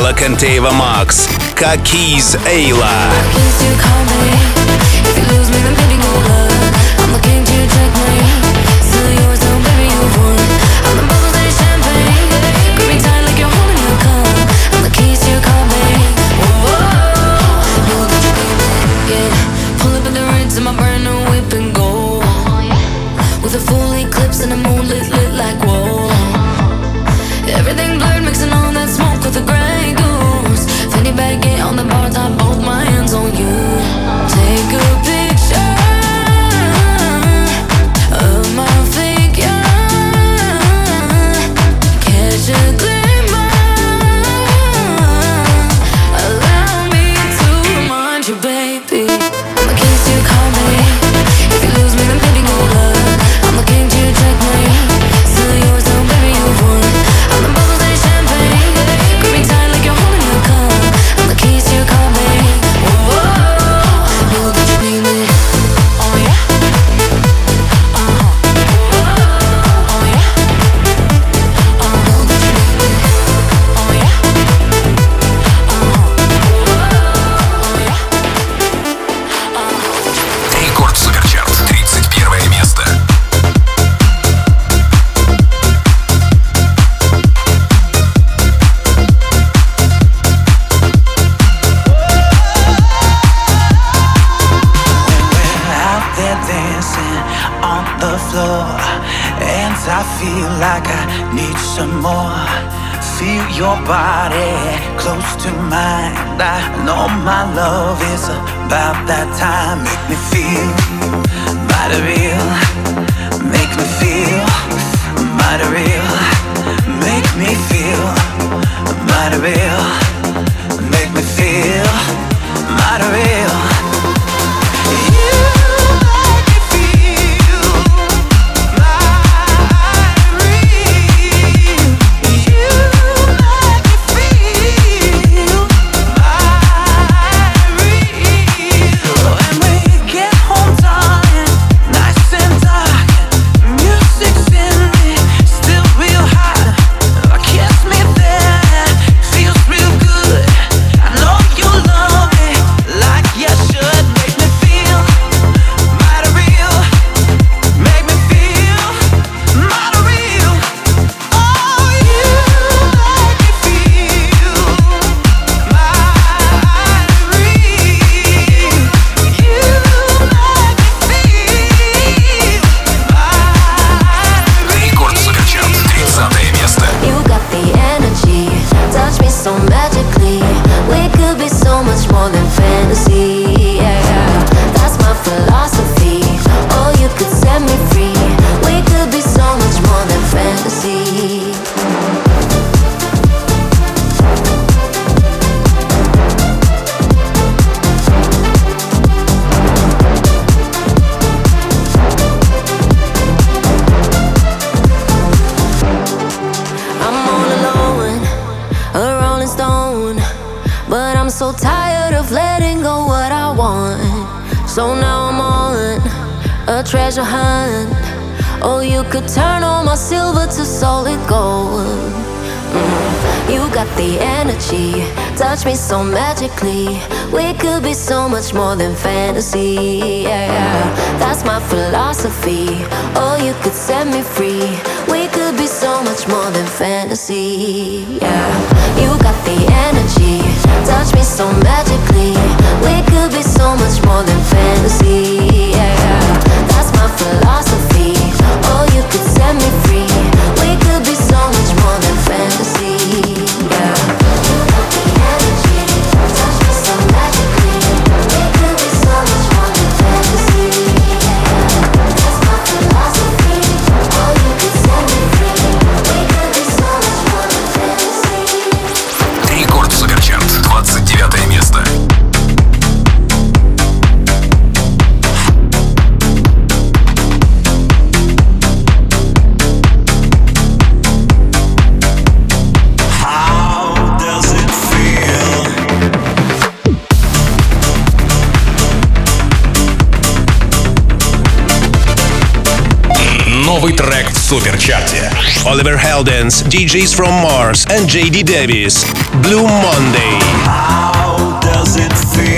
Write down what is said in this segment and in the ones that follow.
Alok and Ava Max. Car Keys Ayla. reveal. That's my philosophy. Oh, you could set me free. We could be so much more than fantasy. Yeah, you got the energy. Touch me so magically. We could be so much more than fantasy. Yeah, that's my philosophy. Oh, you could set me free. суперчарте. Оливер Хелденс, DJs from Mars and JD Davis. Blue Monday. How does it feel?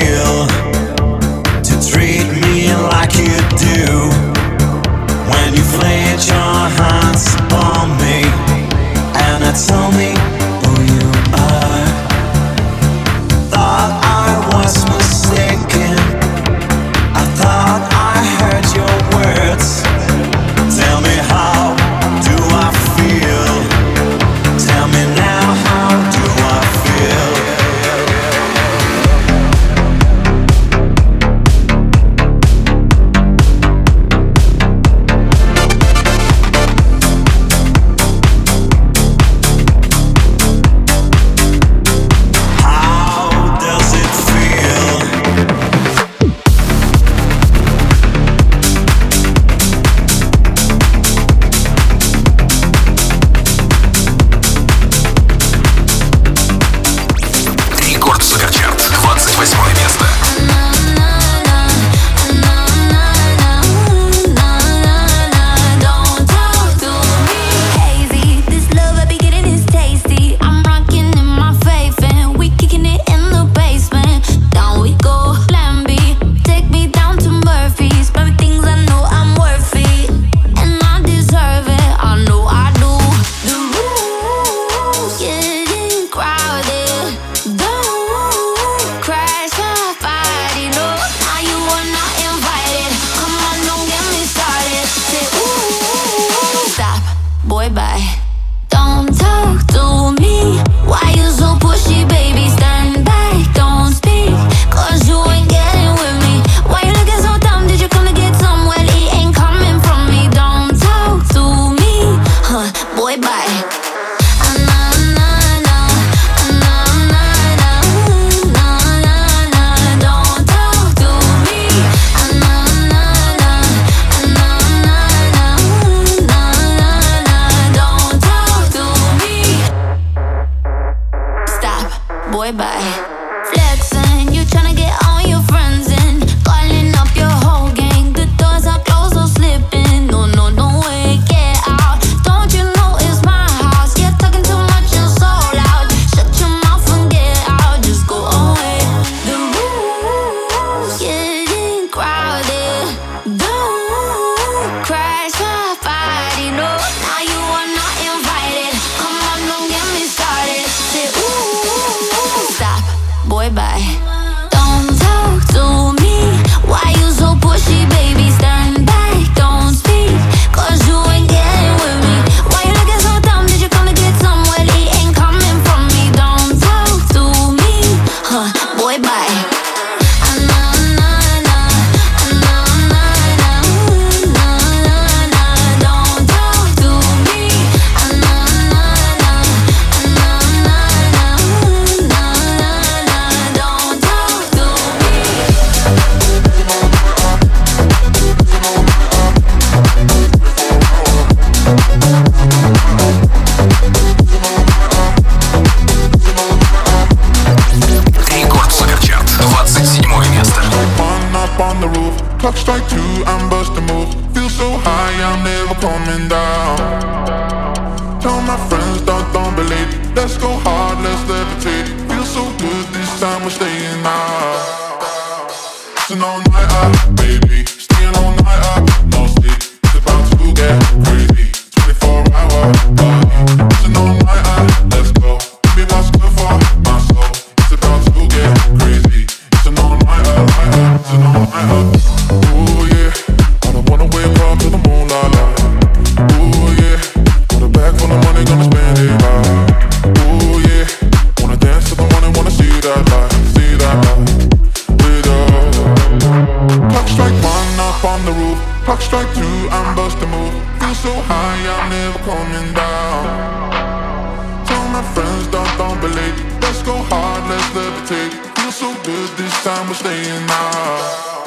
It's now.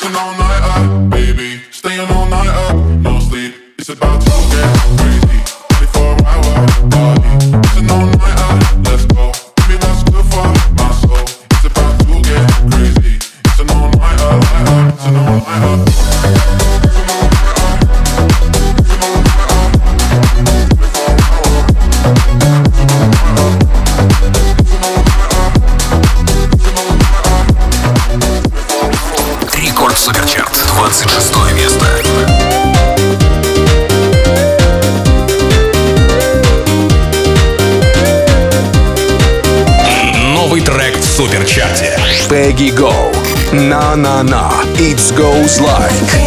Putting like.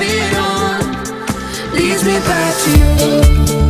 Been on leads me back to you.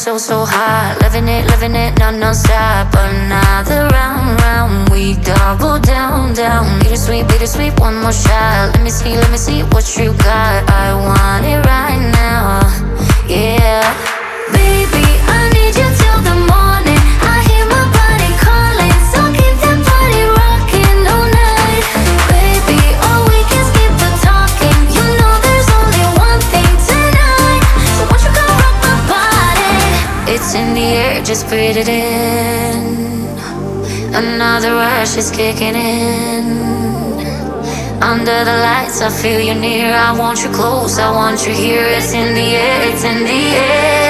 so, so hot. Loving it, loving it, not non-stop. Another round, round, we double down, down. Bittersweet, bittersweet, one more shot. Let me see, let me see what you got. I want it right now, yeah. dust in the air, just breathe it in. Another rush is kicking in. Under the lights, I feel you near. I want you close, I want you here. It's in the air, it's in the air.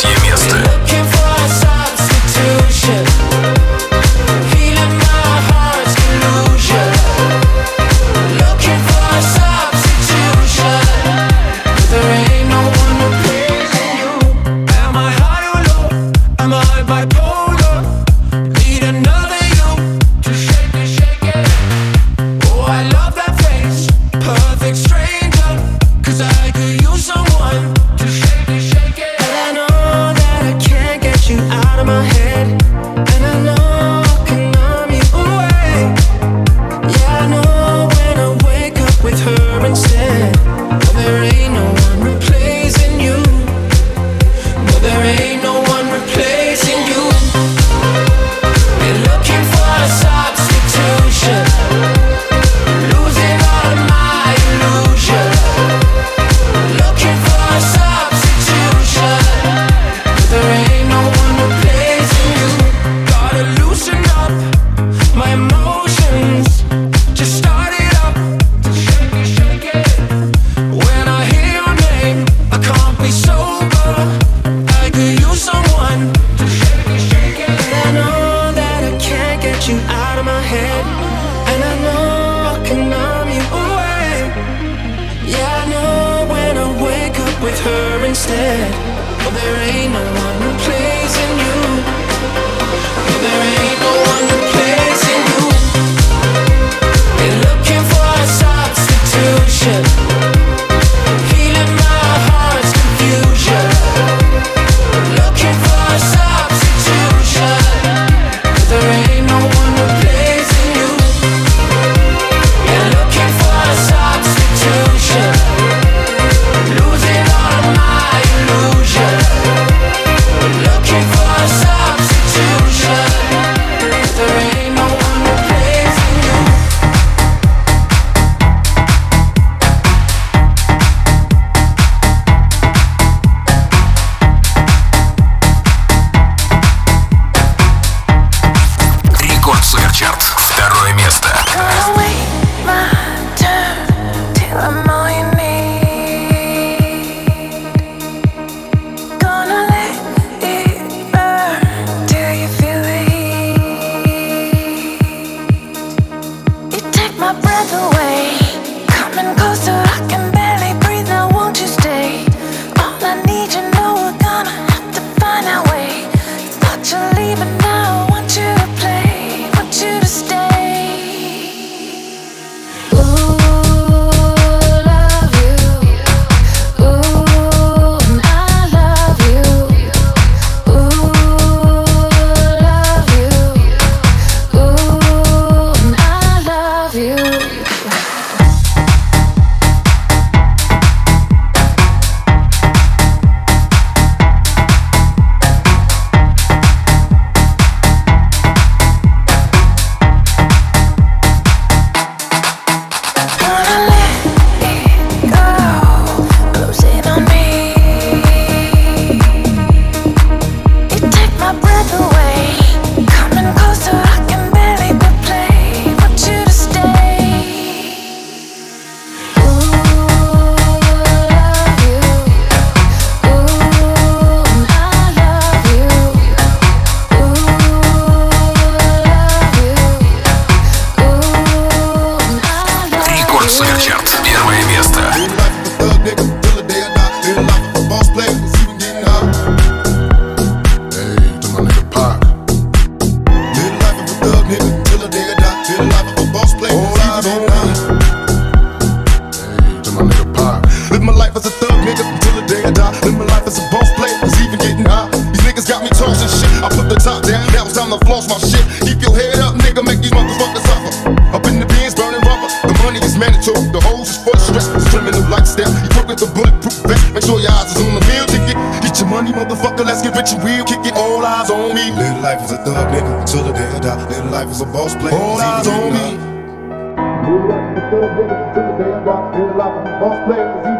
Третье место. was a boss player. All eyes on me. Boss player